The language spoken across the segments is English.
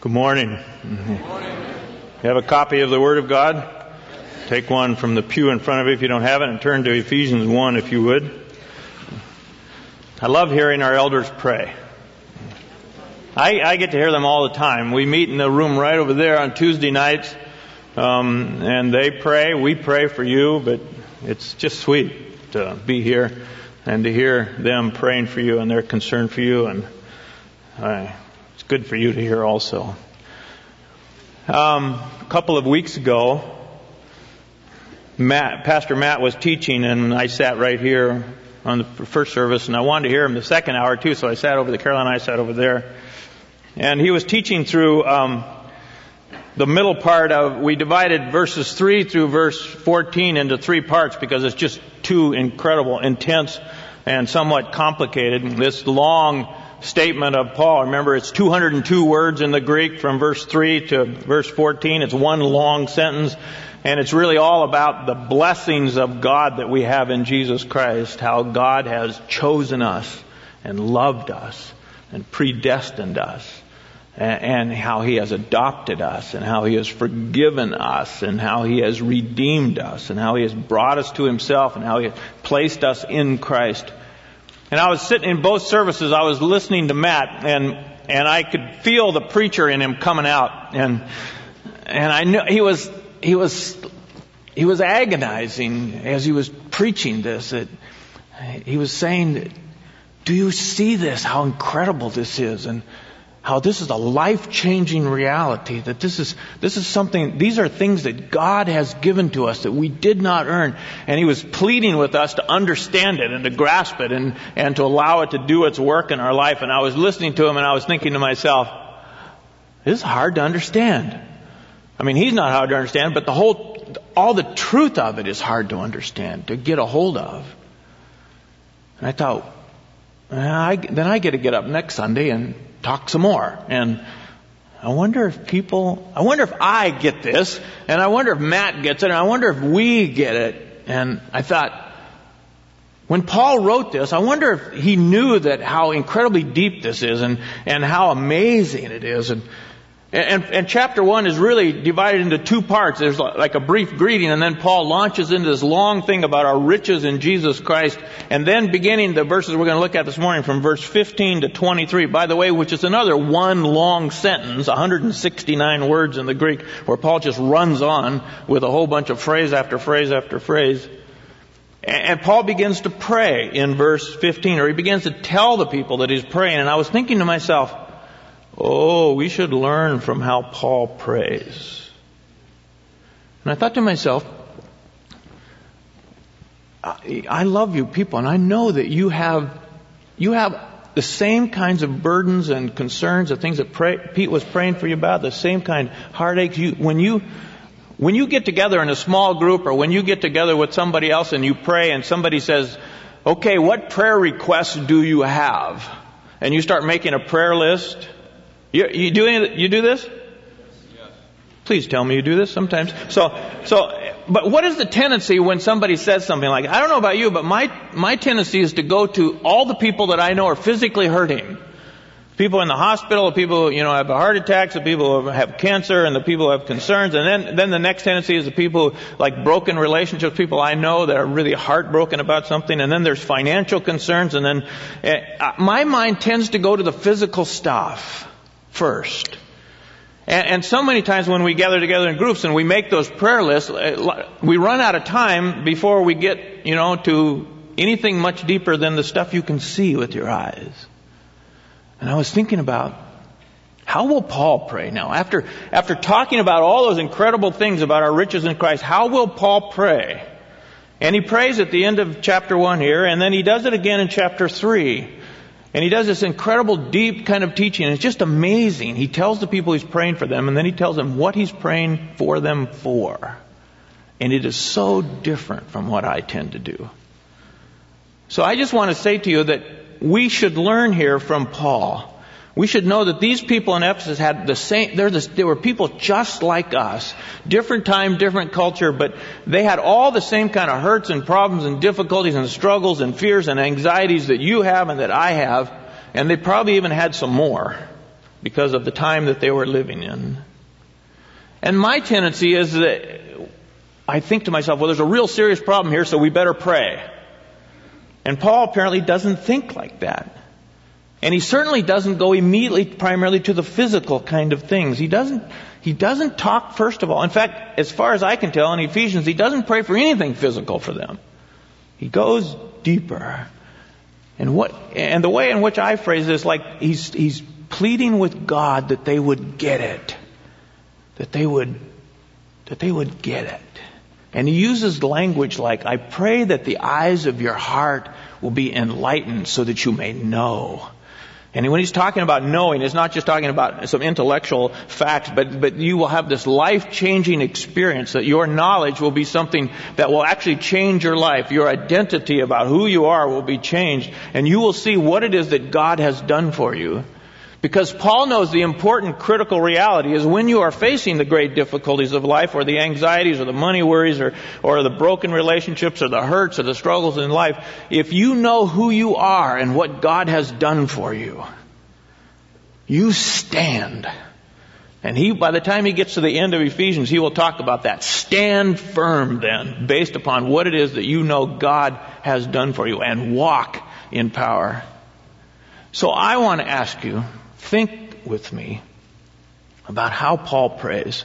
Good morning. You have a copy of the Word of God? Take one from the pew in front of you if you don't have it and turn to Ephesians 1 if you would. I love hearing our elders pray. I, I get to hear them all the time. We meet in the room right over there on Tuesday nights, um, and they pray. We pray for you, but it's just sweet to be here and to hear them praying for you and their concern for you, and it's good for you to hear also. Um, a couple of weeks ago, Matt, Pastor Matt was teaching, and I sat right here on the first service, and I wanted to hear him the second hour too, so I sat over the Caroline and I sat over there. And he was teaching through um, the middle part of, we divided verses 3 through verse 14 into three parts because it's just too incredible, intense, and somewhat complicated. This long statement of Paul, remember it's 202 words in the Greek from verse 3 to verse 14. It's one long sentence. And it's really all about the blessings of God that we have in Jesus Christ, how God has chosen us and loved us and predestined us and how he has adopted us and how he has forgiven us and how he has redeemed us and how he has brought us to himself and how he has placed us in Christ. And I was sitting in both services, I was listening to Matt and, and I could feel the preacher in him coming out and, and I knew he was, he was, he was agonizing as he was preaching this. That he was saying, do you see this? How incredible this is? And, how this is a life-changing reality, that this is, this is something, these are things that God has given to us that we did not earn. And He was pleading with us to understand it and to grasp it and, and to allow it to do its work in our life. And I was listening to Him and I was thinking to myself, this is hard to understand. I mean, He's not hard to understand, but the whole, all the truth of it is hard to understand, to get a hold of. And I thought, I, then I get to get up next Sunday and talk some more. And I wonder if people, I wonder if I get this, and I wonder if Matt gets it, and I wonder if we get it. And I thought, when Paul wrote this, I wonder if he knew that how incredibly deep this is and, and how amazing it is. And and, and, chapter one is really divided into two parts. There's like a brief greeting, and then Paul launches into this long thing about our riches in Jesus Christ. And then beginning the verses we're going to look at this morning from verse 15 to 23, by the way, which is another one long sentence, 169 words in the Greek, where Paul just runs on with a whole bunch of phrase after phrase after phrase. And Paul begins to pray in verse 15, or he begins to tell the people that he's praying. And I was thinking to myself, Oh, we should learn from how Paul prays. And I thought to myself, I love you people, and I know that you have, you have the same kinds of burdens and concerns, the things that pray, Pete was praying for you about, the same kind of heartaches. You, when you, when you get together in a small group or when you get together with somebody else and you pray and somebody says, okay, what prayer requests do you have? And you start making a prayer list you, you do any, you do this? Yes. Please tell me you do this sometimes. So, so, but what is the tendency when somebody says something like, I don't know about you, but my, my tendency is to go to all the people that I know are physically hurting. People in the hospital, people, you know, have heart attacks, the people who have cancer, and the people who have concerns, and then, then the next tendency is the people, like broken relationships, people I know that are really heartbroken about something, and then there's financial concerns, and then, uh, my mind tends to go to the physical stuff first. And, and, so many times when we gather together in groups and we make those prayer lists, uh, we run out of time before we get, you know, to anything much deeper than the stuff you can see with your eyes. And I was thinking about how will Paul pray now? After, after talking about all those incredible things about our riches in Christ, how will Paul pray? And he prays at the end of chapter 1 here, and then he does it again in chapter 3. And he does this incredible deep kind of teaching. It's just amazing. He tells the people he's praying for them and then he tells them what he's praying for them for. And it is so different from what I tend to do. So I just want to say to you that we should learn here from Paul we should know that these people in Ephesus had the same, the, they were people just like us. Different time, different culture, but they had all the same kind of hurts and problems and difficulties and struggles and fears and anxieties that you have and that I have, and they probably even had some more. because of the time that they were living in. And my tendency is that I think to myself, well, there's a real serious problem here, so we better pray. And Paul apparently doesn't think like that. And he certainly doesn't go immediately primarily to the physical kind of things. He doesn't, he doesn't talk first of all. In fact, as far as I can tell in Ephesians, he doesn't pray for anything physical for them. He goes deeper. And what, and the way in which I phrase this, like he's, he's pleading with God that they would get it. That they would, that they would get it. And he uses language like, I pray that the eyes of your heart will be enlightened so that you may know. And when he's talking about knowing, it's not just talking about some intellectual facts, but, but you will have this life-changing experience that your knowledge will be something that will actually change your life. Your identity about who you are will be changed, and you will see what it is that God has done for you. Because Paul knows the important critical reality is when you are facing the great difficulties of life or the anxieties or the money worries or, or the broken relationships or the hurts or the struggles in life, if you know who you are and what God has done for you, you stand. And he, by the time he gets to the end of Ephesians, he will talk about that. Stand firm then, based upon what it is that you know God has done for you and walk in power. So I want to ask you, think with me about how Paul prays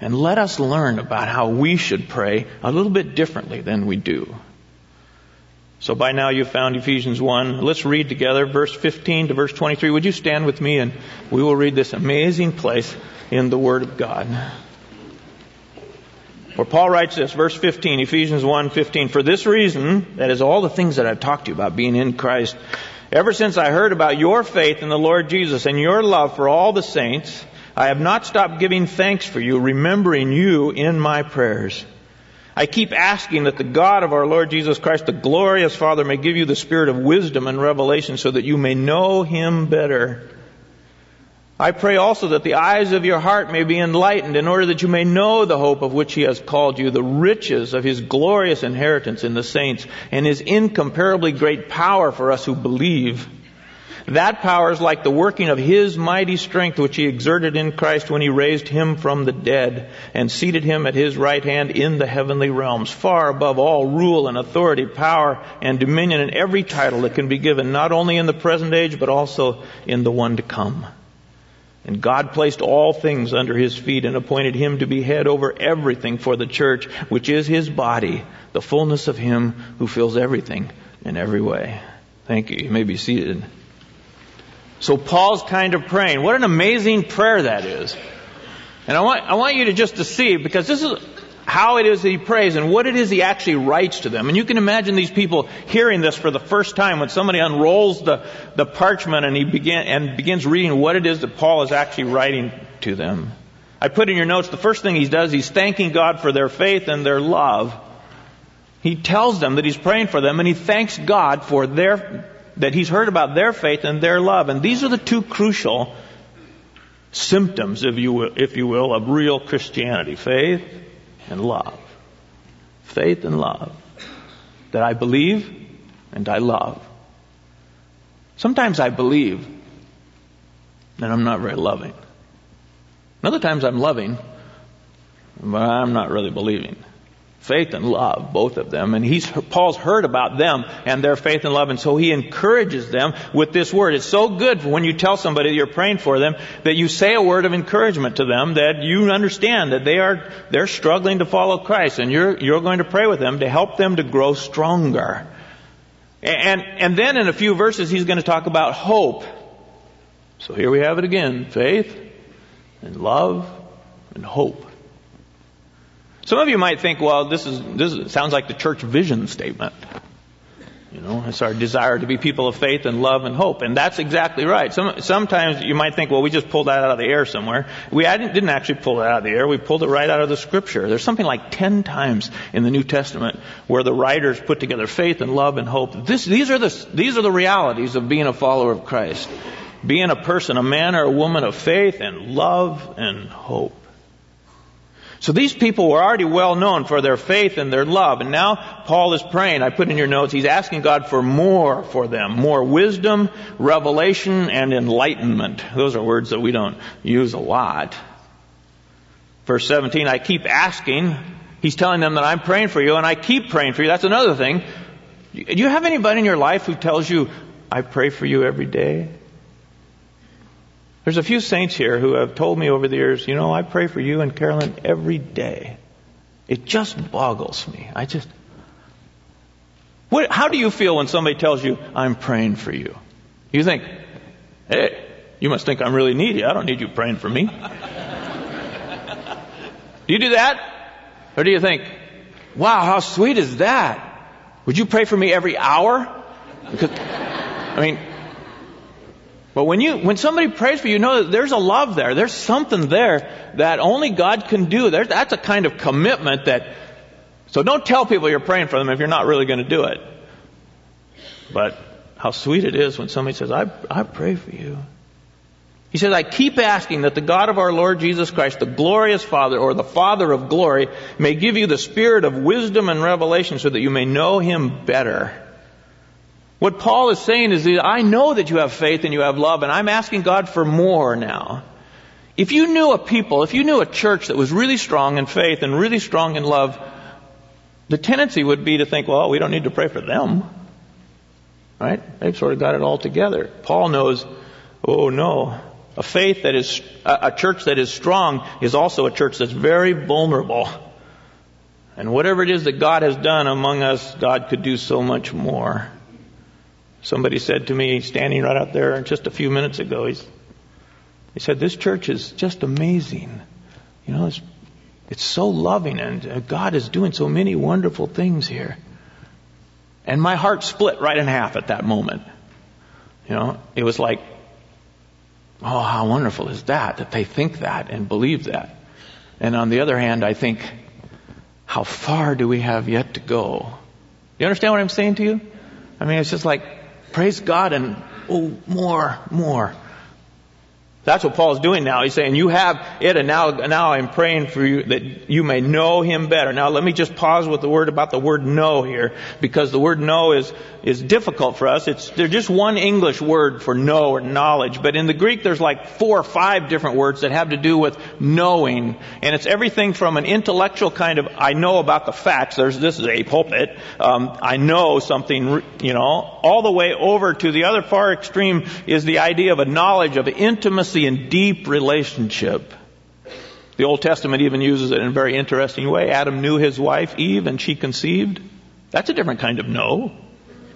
and let us learn about how we should pray a little bit differently than we do. So by now you've found Ephesians 1. Let's read together verse 15 to verse 23. Would you stand with me and we will read this amazing place in the Word of God. Where Paul writes this, verse 15, Ephesians 1, 15, for this reason, that is all the things that I've talked to you about being in Christ, Ever since I heard about your faith in the Lord Jesus and your love for all the saints, I have not stopped giving thanks for you, remembering you in my prayers. I keep asking that the God of our Lord Jesus Christ, the glorious Father, may give you the spirit of wisdom and revelation so that you may know him better. I pray also that the eyes of your heart may be enlightened in order that you may know the hope of which he has called you, the riches of his glorious inheritance in the saints, and his incomparably great power for us who believe. That power is like the working of his mighty strength which he exerted in Christ when he raised him from the dead and seated him at his right hand in the heavenly realms, far above all rule and authority, power and dominion and every title that can be given, not only in the present age, but also in the one to come. And God placed all things under his feet and appointed him to be head over everything for the church, which is his body, the fullness of him who fills everything in every way. Thank you. You may be seated. So Paul's kind of praying. What an amazing prayer that is. And I want, I want you to just to see, because this is, how it is that he prays and what it is he actually writes to them. And you can imagine these people hearing this for the first time when somebody unrolls the, the parchment and he begin, and begins reading what it is that Paul is actually writing to them. I put in your notes the first thing he does, he's thanking God for their faith and their love. He tells them that he's praying for them and he thanks God for their, that he's heard about their faith and their love. And these are the two crucial symptoms, if you will, if you will of real Christianity. Faith and love. Faith and love. That I believe and I love. Sometimes I believe and I'm not very loving. other times I'm loving, but I'm not really believing faith and love, both of them. And he's, Paul's heard about them and their faith and love, and so he encourages them with this word. It's so good when you tell somebody you're praying for them that you say a word of encouragement to them that you understand that they are, they're struggling to follow Christ and you're, you're going to pray with them to help them to grow stronger. And, and then in a few verses he's going to talk about hope. So here we have it again. Faith and love and hope. Some of you might think, well, this is, this sounds like the church vision statement. You know, it's our desire to be people of faith and love and hope. And that's exactly right. Some, sometimes you might think, well, we just pulled that out of the air somewhere. We didn't actually pull it out of the air. We pulled it right out of the scripture. There's something like 10 times in the New Testament where the writers put together faith and love and hope. This, these are the, these are the realities of being a follower of Christ. Being a person, a man or a woman of faith and love and hope. So these people were already well known for their faith and their love. And now Paul is praying. I put in your notes, he's asking God for more for them. More wisdom, revelation, and enlightenment. Those are words that we don't use a lot. Verse 17, I keep asking. He's telling them that I'm praying for you and I keep praying for you. That's another thing. Do you have anybody in your life who tells you, I pray for you every day? There's a few saints here who have told me over the years, you know, I pray for you and Carolyn every day. It just boggles me. I just. What, how do you feel when somebody tells you, I'm praying for you? You think, hey, you must think I'm really needy. I don't need you praying for me. do you do that? Or do you think, wow, how sweet is that? Would you pray for me every hour? Because, I mean, but when you, when somebody prays for you, you know that there's a love there. There's something there that only God can do. That's a kind of commitment that, so don't tell people you're praying for them if you're not really going to do it. But how sweet it is when somebody says, I, I pray for you. He says, I keep asking that the God of our Lord Jesus Christ, the glorious Father, or the Father of glory, may give you the spirit of wisdom and revelation so that you may know Him better. What Paul is saying is that I know that you have faith and you have love, and I'm asking God for more now. If you knew a people, if you knew a church that was really strong in faith and really strong in love, the tendency would be to think, well, we don't need to pray for them. Right? They've sort of got it all together. Paul knows, oh no, a faith that is, a church that is strong is also a church that's very vulnerable. And whatever it is that God has done among us, God could do so much more. Somebody said to me, standing right out there just a few minutes ago, he's, he said, This church is just amazing. You know, it's, it's so loving, and God is doing so many wonderful things here. And my heart split right in half at that moment. You know, it was like, oh, how wonderful is that, that they think that and believe that. And on the other hand, I think, how far do we have yet to go? You understand what I'm saying to you? I mean, it's just like, Praise God and oh, more, more. That's what Paul's doing now. He's saying, you have it and now, now I'm praying for you that you may know him better. Now let me just pause with the word about the word know here because the word know is, is difficult for us. It's, there's just one English word for know or knowledge, but in the Greek there's like four or five different words that have to do with knowing. And it's everything from an intellectual kind of, I know about the facts, there's, this is a pulpit, um, I know something, you know, all the way over to the other far extreme is the idea of a knowledge of intimacy and deep relationship. The Old Testament even uses it in a very interesting way. Adam knew his wife, Eve, and she conceived. That's a different kind of know.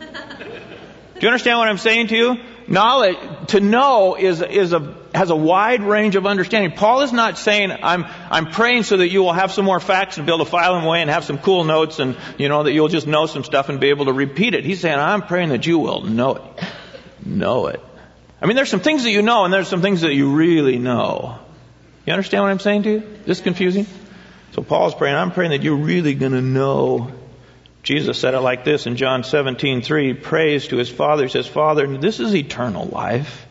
Do you understand what I'm saying to you? Knowledge, to know is, is a, has a wide range of understanding. Paul is not saying, I'm, I'm praying so that you will have some more facts and be able to file them away and have some cool notes and, you know, that you'll just know some stuff and be able to repeat it. He's saying, I'm praying that you will know it. Know it. I mean, there's some things that you know and there's some things that you really know. You understand what I'm saying to you? Is this confusing? So Paul's praying, I'm praying that you're really going to know Jesus said it like this in John 17:3. He prays to his Father. He says, Father, this is eternal life,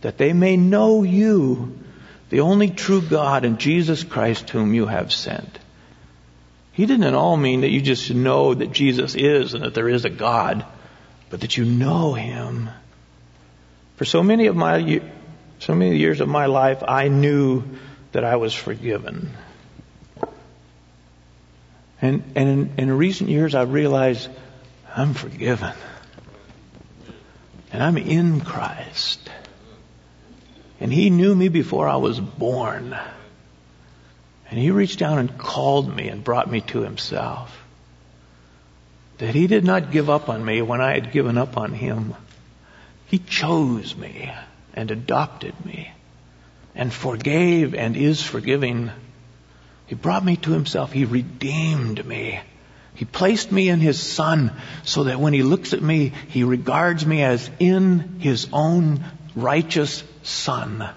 that they may know you, the only true God, and Jesus Christ whom you have sent. He didn't at all mean that you just know that Jesus is and that there is a God, but that you know him. For so many of my so many years of my life, I knew that I was forgiven. And, and in, in recent years, I've realized I'm forgiven. And I'm in Christ. And He knew me before I was born. And He reached down and called me and brought me to Himself. That He did not give up on me when I had given up on Him. He chose me and adopted me and forgave and is forgiving he brought me to himself. He redeemed me. He placed me in his son so that when he looks at me, he regards me as in his own righteous son.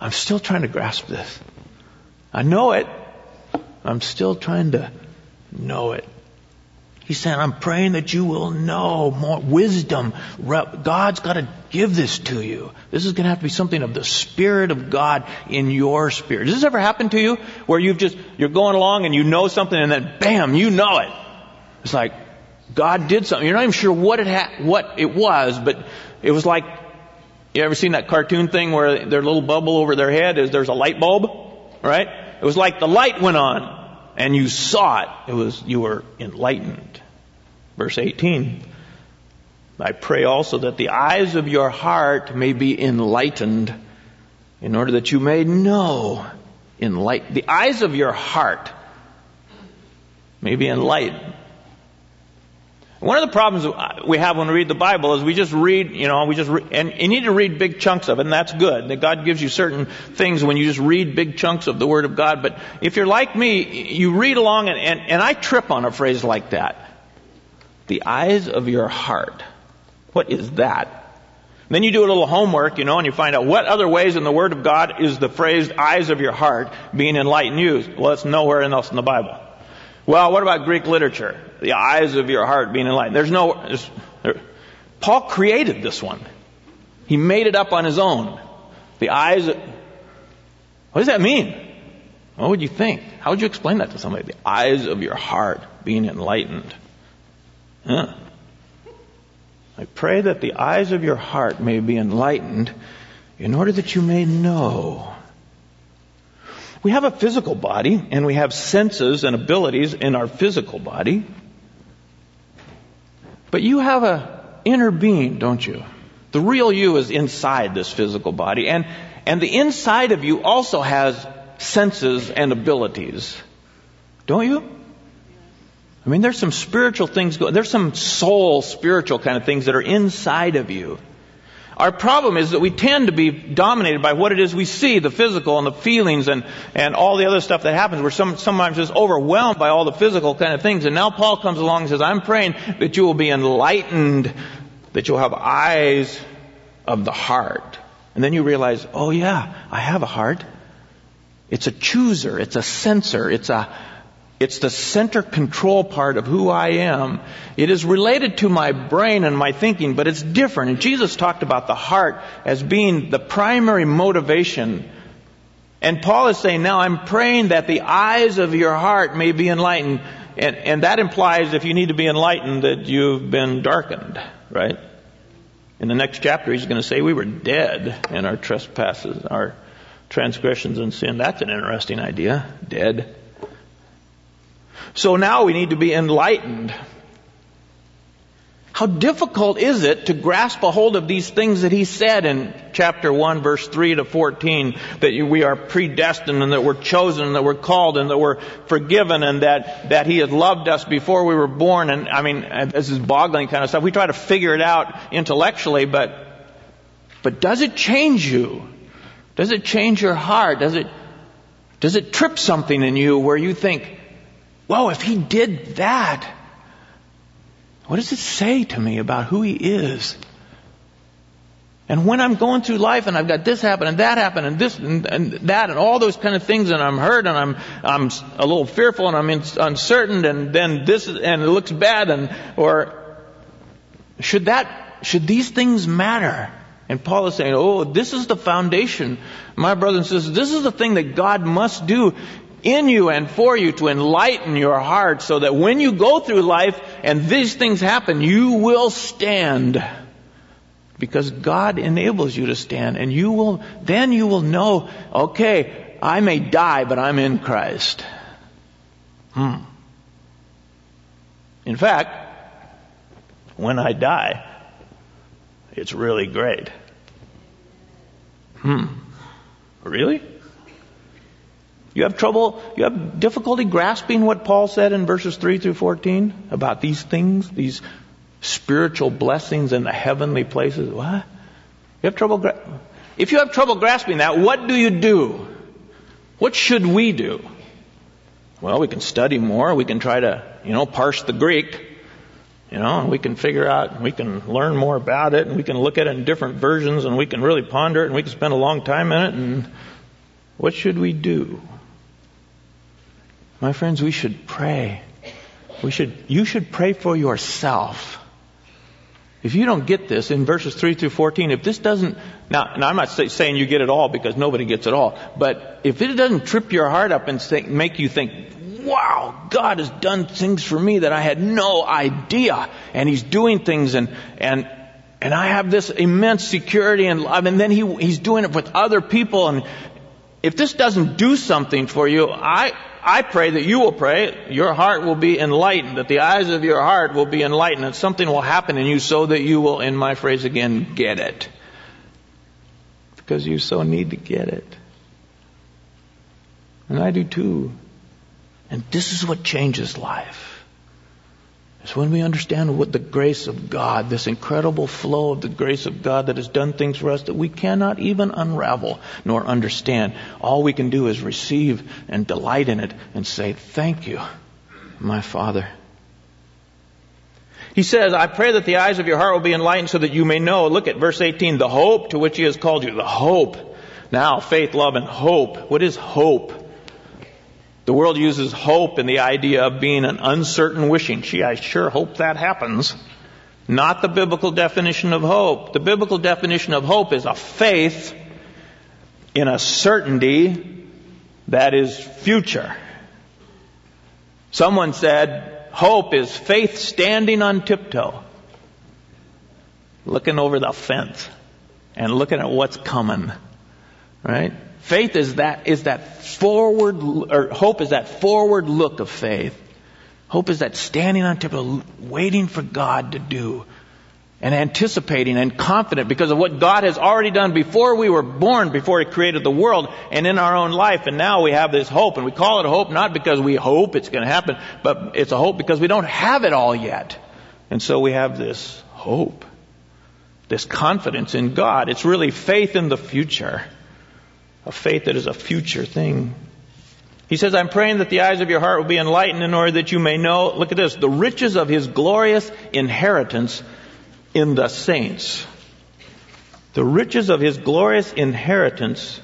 I'm still trying to grasp this. I know it. I'm still trying to know it. He's saying, I'm praying that you will know more wisdom. God's got to give this to you. This is going to have to be something of the Spirit of God in your spirit. Does this ever happen to you? Where you've just, you're going along and you know something and then bam, you know it. It's like, God did something. You're not even sure what it ha- what it was, but it was like, you ever seen that cartoon thing where their little bubble over their head is there's a light bulb? Right? It was like the light went on and you saw it. It was, you were enlightened. Verse 18. I pray also that the eyes of your heart may be enlightened in order that you may know enlighten the eyes of your heart may be enlightened. One of the problems we have when we read the Bible is we just read, you know, we just re- and you need to read big chunks of it, and that's good. That God gives you certain things when you just read big chunks of the Word of God. But if you're like me, you read along, and, and, and I trip on a phrase like that. The eyes of your heart. What is that? Then you do a little homework, you know, and you find out what other ways in the Word of God is the phrase eyes of your heart being enlightened used. Well, it's nowhere else in the Bible. Well, what about Greek literature? The eyes of your heart being enlightened. There's no, there's, there, Paul created this one. He made it up on his own. The eyes, what does that mean? What would you think? How would you explain that to somebody? The eyes of your heart being enlightened. Huh? I pray that the eyes of your heart may be enlightened in order that you may know. We have a physical body and we have senses and abilities in our physical body. But you have a inner being, don't you? The real you is inside this physical body and, and the inside of you also has senses and abilities. Don't you? I mean, there's some spiritual things going, there's some soul spiritual kind of things that are inside of you. Our problem is that we tend to be dominated by what it is we see, the physical and the feelings and, and all the other stuff that happens. We're some, sometimes just overwhelmed by all the physical kind of things. And now Paul comes along and says, I'm praying that you will be enlightened, that you'll have eyes of the heart. And then you realize, oh yeah, I have a heart. It's a chooser, it's a sensor, it's a, it's the center control part of who I am. It is related to my brain and my thinking, but it's different. And Jesus talked about the heart as being the primary motivation. And Paul is saying, now I'm praying that the eyes of your heart may be enlightened. And, and that implies if you need to be enlightened that you've been darkened, right? In the next chapter, he's going to say we were dead in our trespasses, our transgressions and sin. That's an interesting idea. Dead. So now we need to be enlightened. How difficult is it to grasp a hold of these things that he said in chapter 1 verse 3 to 14 that we are predestined and that we're chosen and that we're called and that we're forgiven and that, that he had loved us before we were born and I mean uh, this is boggling kind of stuff. We try to figure it out intellectually but but does it change you? Does it change your heart? Does it does it trip something in you where you think Whoa, if he did that, what does it say to me about who he is? And when I'm going through life and I've got this happen and that happen and this and, and, that and all those kind of things and I'm hurt and I'm I'm a little fearful and I'm in, uncertain and then this and it looks bad and or should that should these things matter? And Paul is saying, "Oh, this is the foundation, my brothers and sisters. This is the thing that God must do in you and for you to enlighten your heart so that when you go through life and these things happen, you will stand. Because God enables you to stand and you will, then you will know, okay, I may die, but I'm in Christ. Hmm. In fact, when I die, it's really great. Hmm. Really? You have trouble, you have difficulty grasping what Paul said in verses 3 through 14 about these things, these spiritual blessings in the heavenly places. What? You have trouble, gra- if you have trouble grasping that, what do you do? What should we do? Well, we can study more. We can try to, you know, parse the Greek. You know, we can figure out, we can learn more about it, and we can look at it in different versions, and we can really ponder it, and we can spend a long time in it, and what should we do? My friends, we should pray we should, you should pray for yourself. If you don't get this in verses 3 through 14, if this doesn't, now, I'm not say, saying you get it all because nobody gets it all, but if it doesn't trip your heart up and make you think, wow, God has done things for me that I had no idea, and He's doing things and, and, and I have this immense security and love, and then he, He's doing it with other people, and if this doesn't do something for you, I, I pray that you will pray, your heart will be enlightened, that the eyes of your heart will be enlightened, and something will happen in you so that you will, in my phrase again, get it. Because you so need to get it. And I do too. And this is what changes life. It's when we understand what the grace of God, this incredible flow of the grace of God that has done things for us that we cannot even unravel nor understand. All we can do is receive and delight in it and say, Thank you, my Father. He says, I pray that the eyes of your heart will be enlightened so that you may know. Look at verse 18, the hope to which he has called you. The hope. Now, faith, love, and hope. What is hope? The world uses hope in the idea of being an uncertain wishing. Gee, I sure hope that happens. Not the biblical definition of hope. The biblical definition of hope is a faith in a certainty that is future. Someone said, hope is faith standing on tiptoe, looking over the fence and looking at what's coming. Right? Faith is that, is that forward, or hope is that forward look of faith. Hope is that standing on tiptoe, waiting for God to do, and anticipating and confident because of what God has already done before we were born, before He created the world, and in our own life. And now we have this hope, and we call it hope not because we hope it's going to happen, but it's a hope because we don't have it all yet. And so we have this hope, this confidence in God. It's really faith in the future a faith that is a future thing. He says, I'm praying that the eyes of your heart will be enlightened in order that you may know, look at this, the riches of his glorious inheritance in the saints. The riches of his glorious inheritance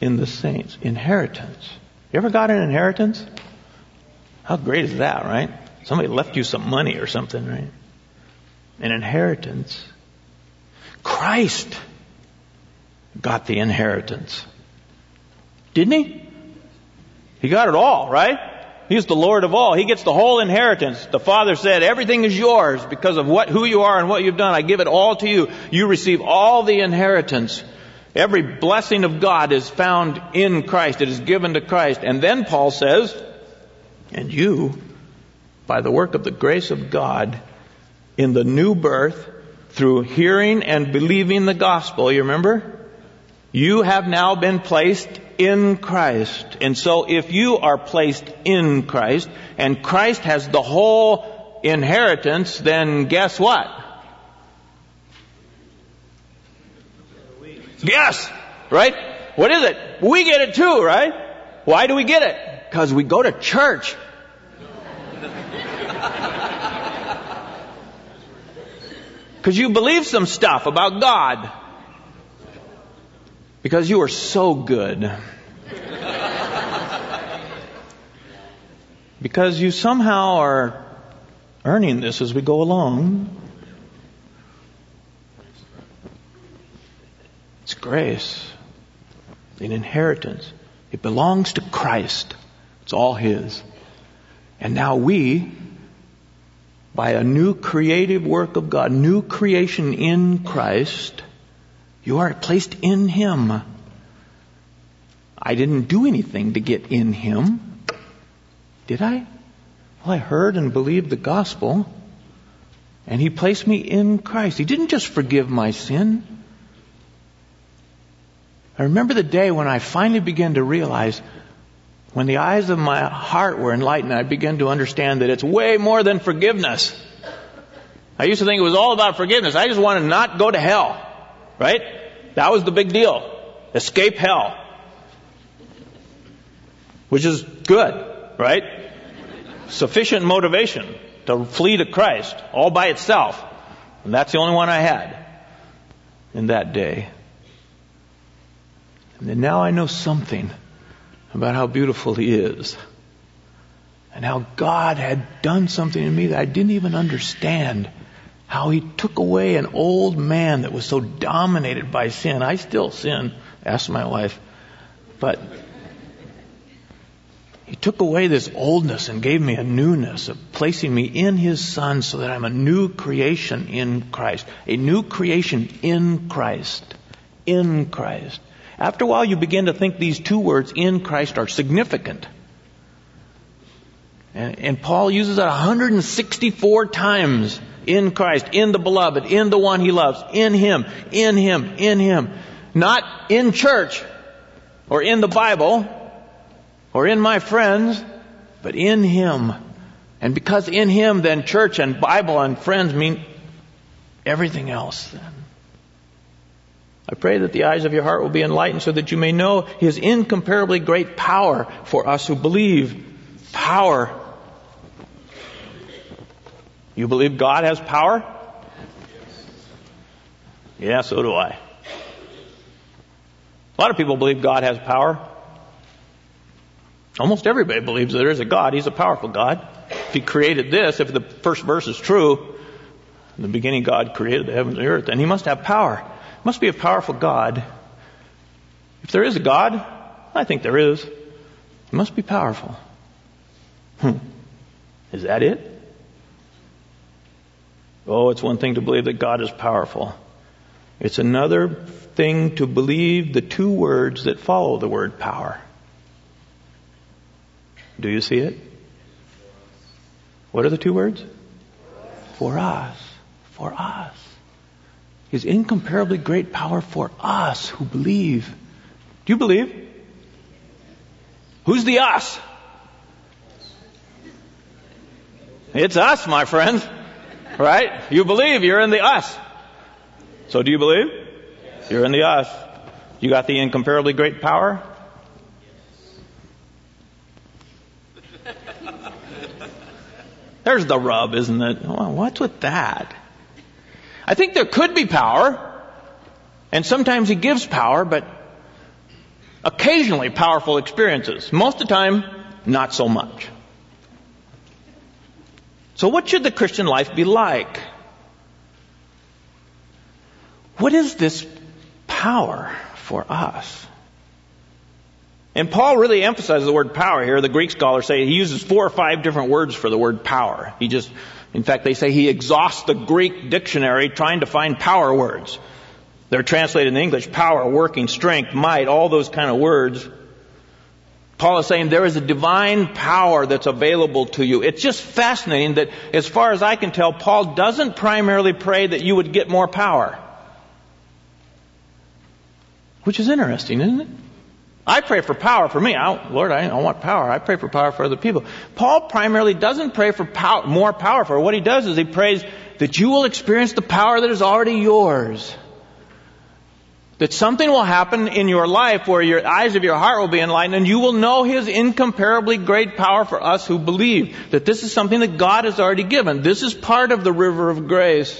in the saints. Inheritance. You ever got an inheritance? How great is that, right? Somebody left you some money or something, right? An inheritance. Christ got the inheritance. Didn't he? He got it all, right? He's the Lord of all. He gets the whole inheritance. The Father said, everything is yours because of what, who you are and what you've done. I give it all to you. You receive all the inheritance. Every blessing of God is found in Christ. It is given to Christ. And then Paul says, and you, by the work of the grace of God, in the new birth, through hearing and believing the gospel, you remember? You have now been placed in Christ. And so if you are placed in Christ and Christ has the whole inheritance, then guess what? Yes! Right? What is it? We get it too, right? Why do we get it? Because we go to church. Because you believe some stuff about God because you are so good. because you somehow are earning this as we go along. It's grace, an inheritance. It belongs to Christ. It's all His. And now we, by a new creative work of God, new creation in Christ, you are placed in Him. I didn't do anything to get in Him. Did I? Well, I heard and believed the gospel, and He placed me in Christ. He didn't just forgive my sin. I remember the day when I finally began to realize when the eyes of my heart were enlightened, I began to understand that it's way more than forgiveness. I used to think it was all about forgiveness. I just wanted to not go to hell. Right? That was the big deal. Escape hell. Which is good, right? Sufficient motivation to flee to Christ all by itself. And that's the only one I had in that day. And now I know something about how beautiful He is. and how God had done something in me that I didn't even understand. How he took away an old man that was so dominated by sin. I still sin, ask my wife. But he took away this oldness and gave me a newness of placing me in His Son so that I'm a new creation in Christ. A new creation in Christ. In Christ. After a while, you begin to think these two words, in Christ, are significant. And, and Paul uses it 164 times in Christ, in the beloved, in the one he loves, in Him, in Him, in Him. Not in church or in the Bible or in my friends, but in Him. And because in Him, then church and Bible and friends mean everything else then. I pray that the eyes of your heart will be enlightened so that you may know His incomparably great power for us who believe. Power. You believe God has power? Yeah, so do I. A lot of people believe God has power. Almost everybody believes there is a God. He's a powerful God. If He created this, if the first verse is true, in the beginning God created the heavens and the earth, then He must have power. He must be a powerful God. If there is a God, I think there is, He must be powerful. Hmm. Is that it? Oh, it's one thing to believe that God is powerful. It's another thing to believe the two words that follow the word power. Do you see it? What are the two words? For us. For us. His incomparably great power for us who believe. Do you believe? Who's the us? It's us, my friends. Right? You believe you're in the us. So do you believe? You're in the us. You got the incomparably great power? Yes. There's the rub, isn't it? Well, what's with that? I think there could be power, and sometimes he gives power, but occasionally powerful experiences. Most of the time, not so much. So what should the Christian life be like? What is this power for us? And Paul really emphasizes the word power here. The Greek scholars say he uses four or five different words for the word power. He just, in fact, they say he exhausts the Greek dictionary trying to find power words. They're translated in English, power, working, strength, might, all those kind of words. Paul is saying there is a divine power that's available to you. It's just fascinating that as far as I can tell, Paul doesn't primarily pray that you would get more power. Which is interesting, isn't it? I pray for power for me. I, Lord, I, I want power. I pray for power for other people. Paul primarily doesn't pray for power, more power for. What he does is he prays that you will experience the power that is already yours. That something will happen in your life where your eyes of your heart will be enlightened and you will know His incomparably great power for us who believe. That this is something that God has already given. This is part of the river of grace.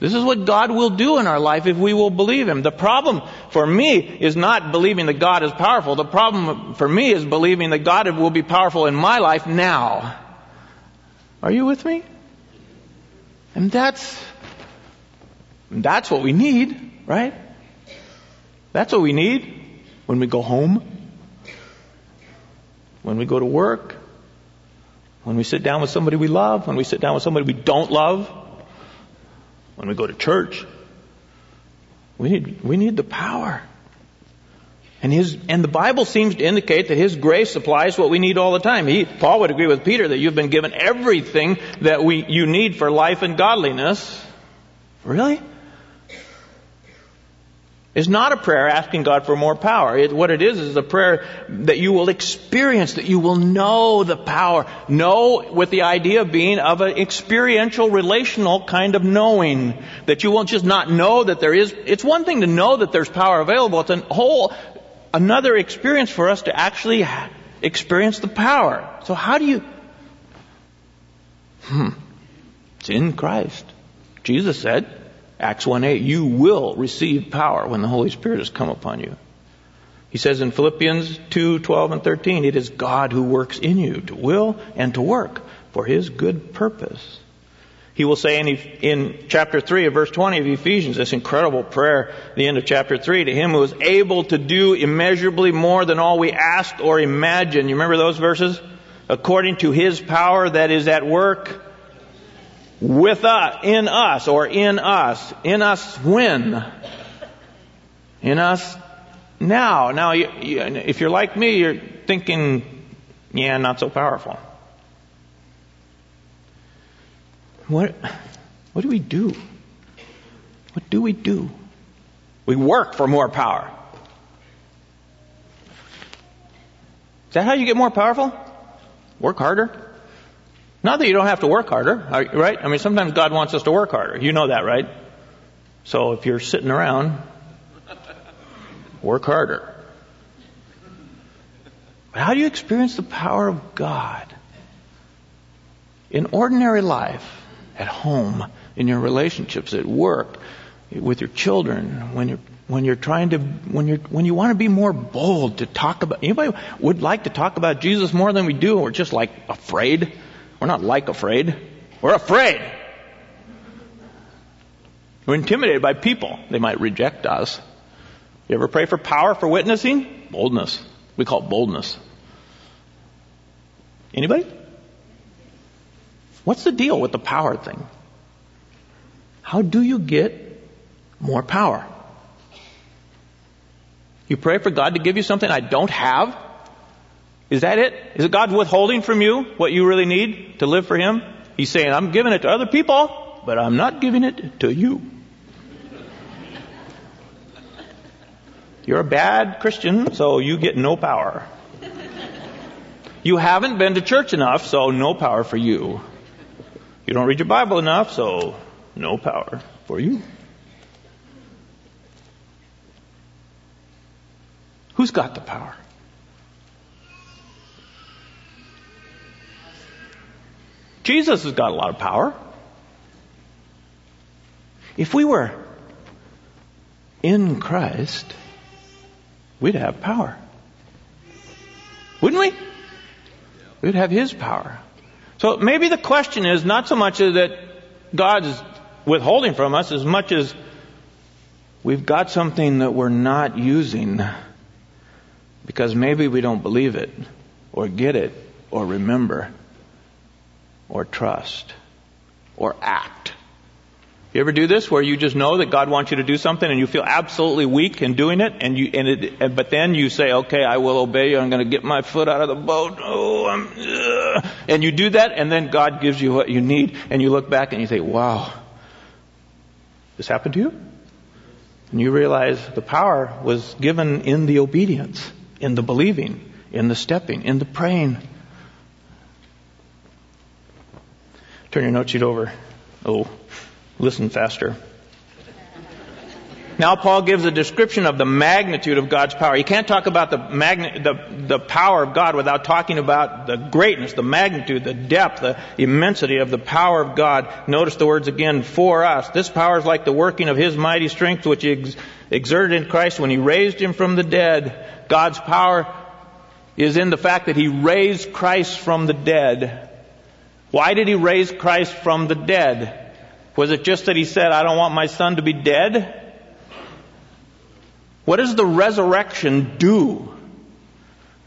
This is what God will do in our life if we will believe Him. The problem for me is not believing that God is powerful. The problem for me is believing that God will be powerful in my life now. Are you with me? And that's, that's what we need, right? That's what we need when we go home, when we go to work, when we sit down with somebody we love, when we sit down with somebody we don't love when we go to church. We need, we need the power. And his, and the Bible seems to indicate that his grace supplies what we need all the time. He, Paul would agree with Peter that you've been given everything that we, you need for life and godliness. Really? Is not a prayer asking God for more power. It, what it is is a prayer that you will experience, that you will know the power. Know with the idea being of an experiential, relational kind of knowing. That you won't just not know that there is, it's one thing to know that there's power available. It's a whole, another experience for us to actually experience the power. So how do you, hmm, it's in Christ. Jesus said, Acts 1 8, you will receive power when the Holy Spirit has come upon you. He says in Philippians 2, 12 and 13, it is God who works in you to will and to work for his good purpose. He will say in, in chapter 3 of verse 20 of Ephesians, this incredible prayer the end of chapter 3, to him who is able to do immeasurably more than all we ask or imagine. You remember those verses? According to his power that is at work with us, in us, or in us. In us when? In us now. Now, you, you, if you're like me, you're thinking, yeah, not so powerful. What, what do we do? What do we do? We work for more power. Is that how you get more powerful? Work harder? Not that you don't have to work harder, uh, right? I mean, sometimes God wants us to work harder. You know that, right? So if you're sitting around, work harder. But how do you experience the power of God? In ordinary life, at home, in your relationships, at work, with your children, when you're when you're trying to when you're when you want to be more bold to talk about anybody would like to talk about Jesus more than we do, we're just like afraid. We're not like afraid. We're afraid. We're intimidated by people. They might reject us. You ever pray for power for witnessing? Boldness. We call it boldness. Anybody? What's the deal with the power thing? How do you get more power? You pray for God to give you something I don't have? Is that it? Is it God withholding from you what you really need to live for Him? He's saying, I'm giving it to other people, but I'm not giving it to you. You're a bad Christian, so you get no power. You haven't been to church enough, so no power for you. You don't read your Bible enough, so no power for you. Who's got the power? Jesus has got a lot of power. If we were in Christ, we'd have power. Wouldn't we? We'd have His power. So maybe the question is not so much that God is withholding from us as much as we've got something that we're not using because maybe we don't believe it or get it or remember or trust or act. You ever do this where you just know that God wants you to do something and you feel absolutely weak in doing it and you and it but then you say, "Okay, I will obey you. I'm going to get my foot out of the boat." Oh, I'm uh, and you do that and then God gives you what you need and you look back and you say, "Wow. This happened to you?" And you realize the power was given in the obedience, in the believing, in the stepping, in the praying. Turn your note sheet over. Oh, Listen faster. Now Paul gives a description of the magnitude of God's power. You can't talk about the, magni- the, the power of God without talking about the greatness, the magnitude, the depth, the immensity of the power of God. Notice the words again, for us. This power is like the working of His mighty strength which He ex- exerted in Christ when He raised Him from the dead. God's power is in the fact that He raised Christ from the dead. Why did He raise Christ from the dead? Was it just that he said, I don't want my son to be dead? What does the resurrection do?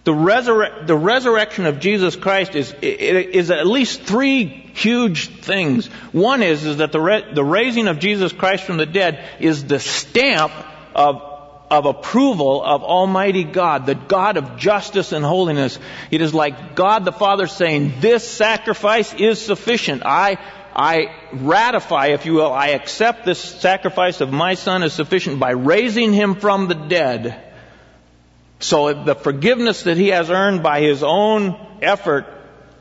The, resurre- the resurrection of Jesus Christ is, is at least three huge things. One is, is that the, re- the raising of Jesus Christ from the dead is the stamp of, of approval of Almighty God, the God of justice and holiness. It is like God the Father saying, this sacrifice is sufficient. I, I ratify, if you will, I accept this sacrifice of my son as sufficient by raising him from the dead. So the forgiveness that he has earned by his own effort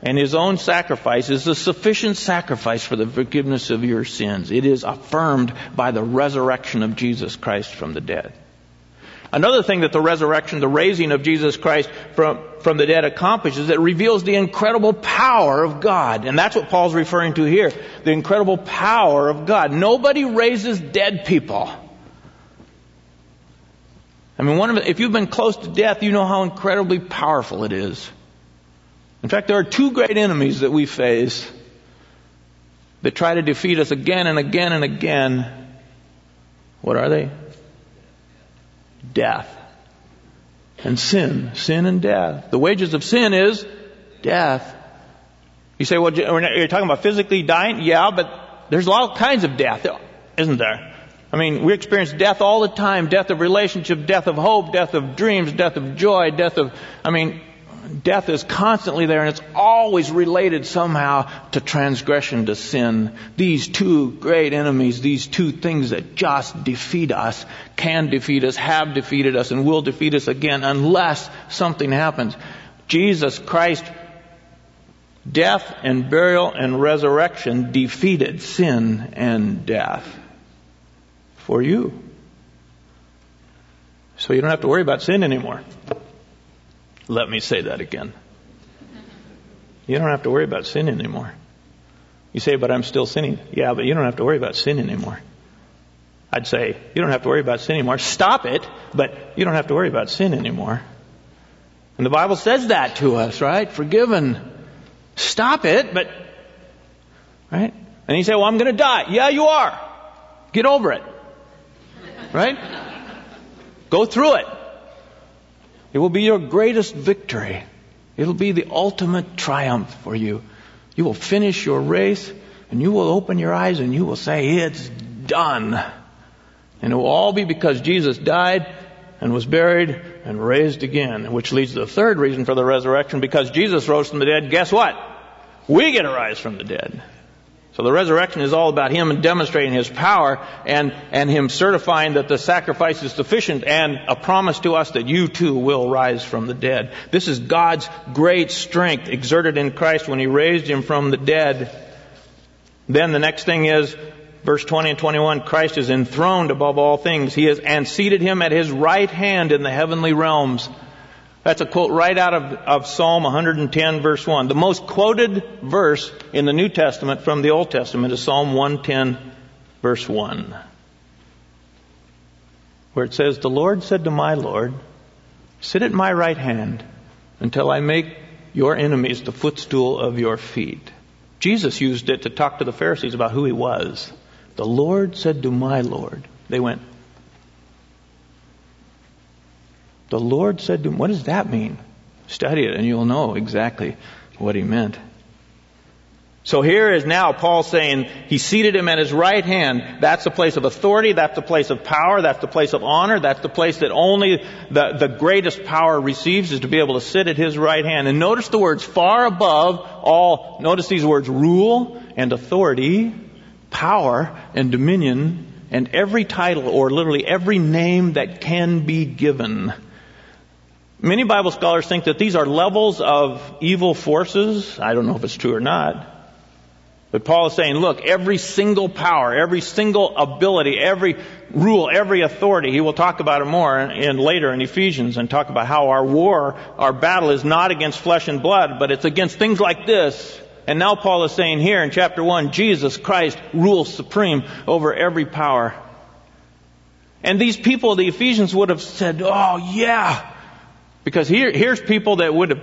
and his own sacrifice is a sufficient sacrifice for the forgiveness of your sins. It is affirmed by the resurrection of Jesus Christ from the dead. Another thing that the resurrection, the raising of Jesus Christ from, from the dead accomplishes, it reveals the incredible power of God. And that's what Paul's referring to here. The incredible power of God. Nobody raises dead people. I mean, one of, if you've been close to death, you know how incredibly powerful it is. In fact, there are two great enemies that we face that try to defeat us again and again and again. What are they? Death and sin. Sin and death. The wages of sin is death. You say, well, you're talking about physically dying? Yeah, but there's all kinds of death, isn't there? I mean, we experience death all the time. Death of relationship, death of hope, death of dreams, death of joy, death of, I mean, death is constantly there and it's always related somehow to transgression, to sin. These two great enemies, these two things that just defeat us, can defeat us, have defeated us, and will defeat us again unless something happens. Jesus Christ death and burial and resurrection defeated sin and death for you. So you don't have to worry about sin anymore. Let me say that again. You don't have to worry about sin anymore. You say, but I'm still sinning. Yeah, but you don't have to worry about sin anymore. I'd say, you don't have to worry about sin anymore. Stop it, but you don't have to worry about sin anymore. And the Bible says that to us, right? Forgiven. Stop it, but, right? And you say, well, I'm going to die. Yeah, you are. Get over it. Right? Go through it. It will be your greatest victory. It'll be the ultimate triumph for you. You will finish your race and you will open your eyes and you will say, it's done. And it will all be because Jesus died and was buried and raised again, which leads to the third reason for the resurrection. Because Jesus rose from the dead, guess what? We get to rise from the dead. So the resurrection is all about Him demonstrating His power and, and Him certifying that the sacrifice is sufficient and a promise to us that you too will rise from the dead. This is God's great strength exerted in Christ when He raised Him from the dead. Then the next thing is, verse 20 and 21, Christ is enthroned above all things. He is, and seated Him at His right hand in the heavenly realms. That's a quote right out of, of Psalm 110 verse 1. The most quoted verse in the New Testament from the Old Testament is Psalm 110 verse 1. Where it says, The Lord said to my Lord, Sit at my right hand until I make your enemies the footstool of your feet. Jesus used it to talk to the Pharisees about who he was. The Lord said to my Lord. They went, The Lord said to him, What does that mean? Study it and you'll know exactly what he meant. So here is now Paul saying he seated him at his right hand. That's the place of authority. That's the place of power. That's the place of honor. That's the place that only the, the greatest power receives is to be able to sit at his right hand. And notice the words far above all, notice these words rule and authority, power and dominion, and every title or literally every name that can be given. Many Bible scholars think that these are levels of evil forces. I don't know if it's true or not. But Paul is saying, look, every single power, every single ability, every rule, every authority, he will talk about it more in, later in Ephesians and talk about how our war, our battle is not against flesh and blood, but it's against things like this. And now Paul is saying here in chapter 1, Jesus Christ rules supreme over every power. And these people, the Ephesians would have said, oh yeah, because here, here's people that would have,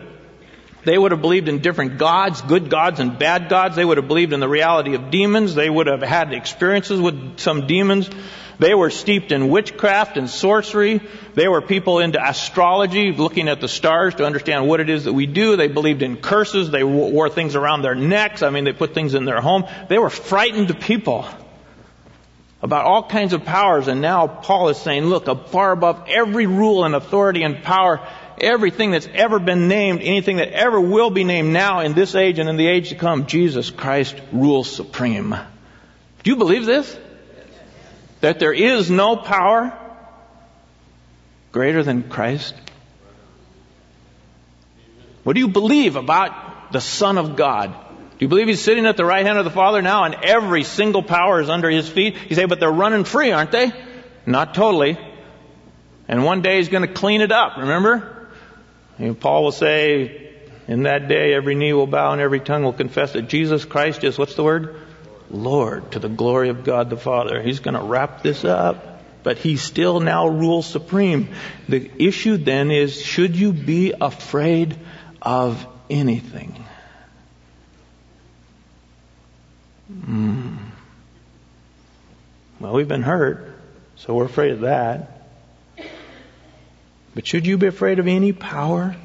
they would have believed in different gods, good gods and bad gods. They would have believed in the reality of demons. They would have had experiences with some demons. They were steeped in witchcraft and sorcery. They were people into astrology, looking at the stars to understand what it is that we do. They believed in curses. They wore things around their necks. I mean, they put things in their home. They were frightened people about all kinds of powers. And now Paul is saying, look, far above every rule and authority and power everything that's ever been named, anything that ever will be named now in this age and in the age to come, Jesus Christ rules supreme. Do you believe this? That there is no power greater than Christ? What do you believe about the Son of God? Do you believe he's sitting at the right hand of the Father now and every single power is under his feet? You say, but they're running free, aren't they? Not totally. And one day he's going to clean it up, remember? And Paul will say, in that day every knee will bow and every tongue will confess that Jesus Christ is, what's the word? Lord, to the glory of God the Father. He's going to wrap this up. but he still now rules supreme. The issue then is, should you be afraid of anything? Mm. Well, we've been hurt, so we're afraid of that. But should you be afraid of any power?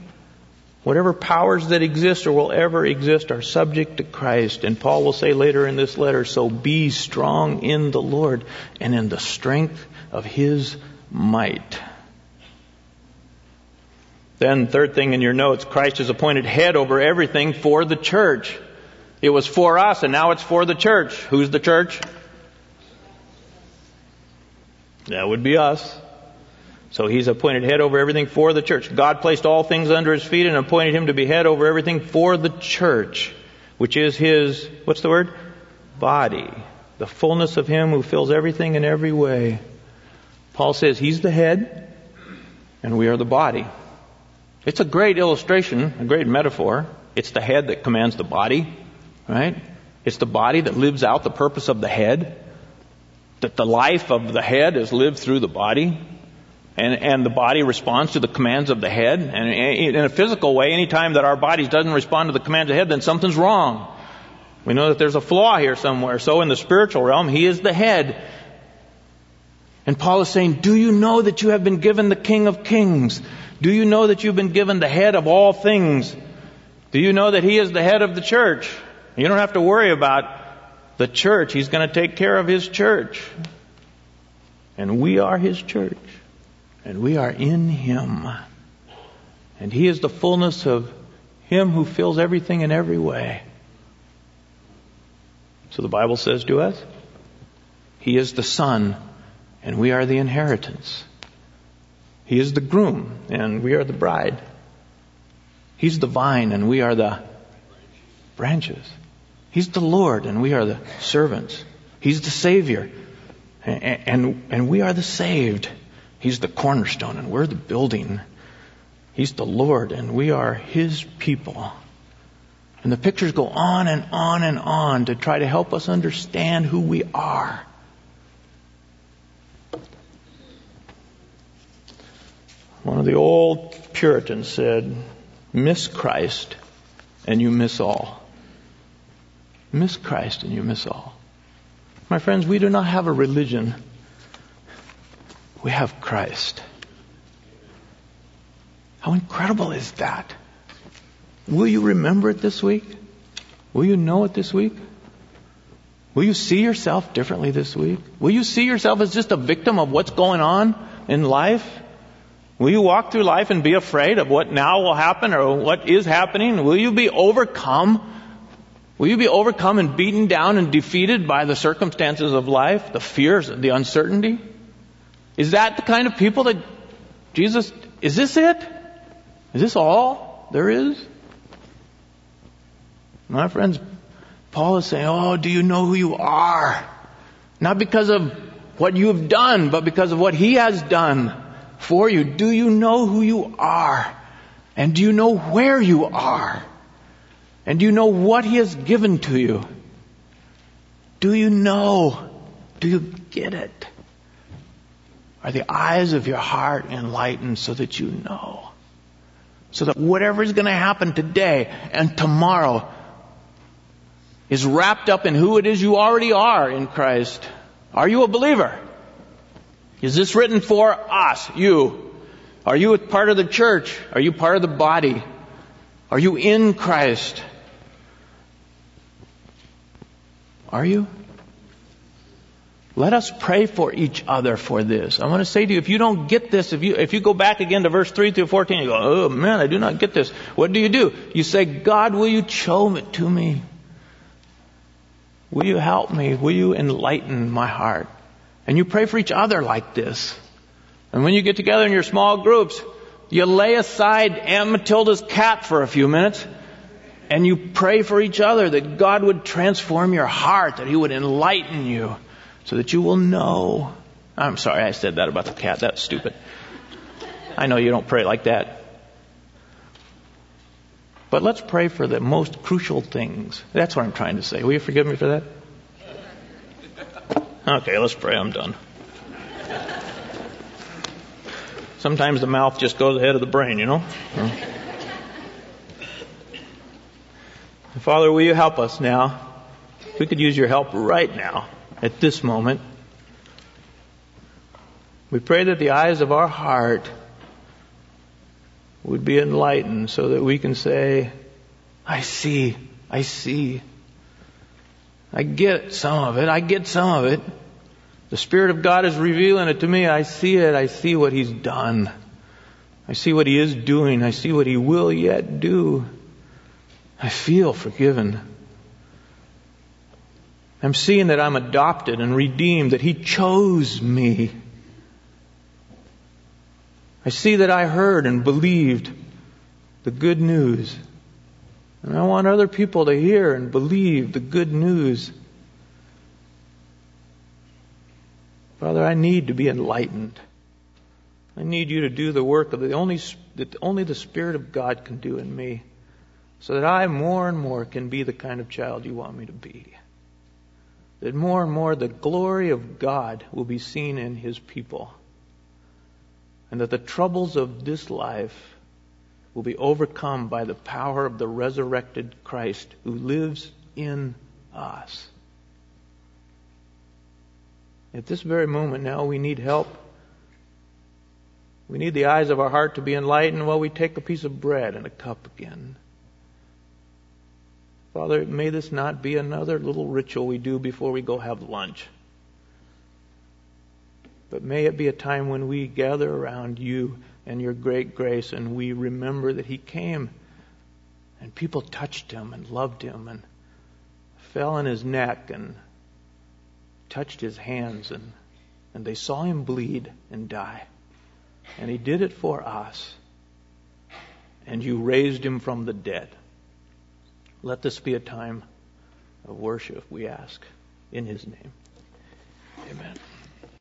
Whatever powers that exist or will ever exist are subject to Christ. And Paul will say later in this letter, so be strong in the Lord and in the strength of his might. Then, third thing in your notes, Christ is appointed head over everything for the church. It was for us and now it's for the church. Who's the church? That would be us. So he's appointed head over everything for the church. God placed all things under his feet and appointed him to be head over everything for the church, which is his, what's the word? Body. The fullness of him who fills everything in every way. Paul says he's the head and we are the body. It's a great illustration, a great metaphor. It's the head that commands the body, right? It's the body that lives out the purpose of the head. That the life of the head is lived through the body and, and the body responds to the commands of the head. And in a physical way, anytime that our bodies doesn't respond to the commands of the head, then something's wrong. We know that there's a flaw here somewhere. So in the spiritual realm, he is the head. And Paul is saying, do you know that you have been given the King of Kings? Do you know that you've been given the head of all things? Do you know that he is the head of the church? You don't have to worry about the church. He's going to take care of his church. And we are his church and we are in Him. And He is the fullness of Him who fills everything in every way. So the Bible says to us, He is the Son, and we are the inheritance. He is the groom, and we are the bride. He's the vine, and we are the branches. He's the Lord, and we are the servants. He's the Savior, and, and, and we are the saved. He's the cornerstone and we're the building. He's the Lord and we are His people. And the pictures go on and on and on to try to help us understand who we are. One of the old Puritans said, miss Christ and you miss all. Miss Christ and you miss all. My friends, we do not have a religion we have Christ. How incredible is that? Will you remember it this week? Will you know it this week? Will you see yourself differently this week? Will you see yourself as just a victim of what's going on in life? Will you walk through life and be afraid of what now will happen or what is happening? Will you be overcome? Will you be overcome and beaten down and defeated by the circumstances of life, the fears, the uncertainty? Is that the kind of people that Jesus, is this it? Is this all there is? My friends, Paul is saying, oh, do you know who you are? Not because of what you have done, but because of what he has done for you. Do you know who you are? And do you know where you are? And do you know what he has given to you? Do you know? Do you get it? Are the eyes of your heart enlightened so that you know? So that whatever is going to happen today and tomorrow is wrapped up in who it is you already are in Christ. Are you a believer? Is this written for us, you? Are you part of the church? Are you part of the body? Are you in Christ? Are you? Let us pray for each other for this. I want to say to you, if you don't get this, if you, if you go back again to verse 3 through 14, you go, oh man, I do not get this. What do you do? You say, God, will you show it to me? Will you help me? Will you enlighten my heart? And you pray for each other like this. And when you get together in your small groups, you lay aside Aunt Matilda's cat for a few minutes and you pray for each other that God would transform your heart, that He would enlighten you so that you will know. I'm sorry, I said that about the cat. That's stupid. I know you don't pray like that. But let's pray for the most crucial things. That's what I'm trying to say. Will you forgive me for that? Okay, let's pray. I'm done. Sometimes the mouth just goes ahead of the brain, you know? Father, will you help us now? We could use your help right now, at this moment. We pray that the eyes of our heart would be enlightened so that we can say, I see, I see. I get some of it, I get some of it. The Spirit of God is revealing it to me. I see it, I see what He's done. I see what He is doing, I see what He will yet do. I feel forgiven. I'm seeing that I'm adopted and redeemed, that He chose me. I see that I heard and believed the good news. And I want other people to hear and believe the good news. Father, I need to be enlightened. I need you to do the work of the only, that only the Spirit of God can do in me so that I more and more can be the kind of child you want me to be. That more and more the glory of God will be seen in His people and that the troubles of this life will be overcome by the power of the resurrected Christ who lives in us. At this very moment now, we need help. We need the eyes of our heart to be enlightened while we take a piece of bread and a cup again. Father, may this not be another little ritual we do before we go have lunch. But may it be a time when we gather around you and your great grace and we remember that He came and people touched Him and loved Him and fell on His neck and touched His hands and, and they saw Him bleed and die. And He did it for us. And you raised Him from the dead. Let this be a time of worship, we ask, in His name. Amen.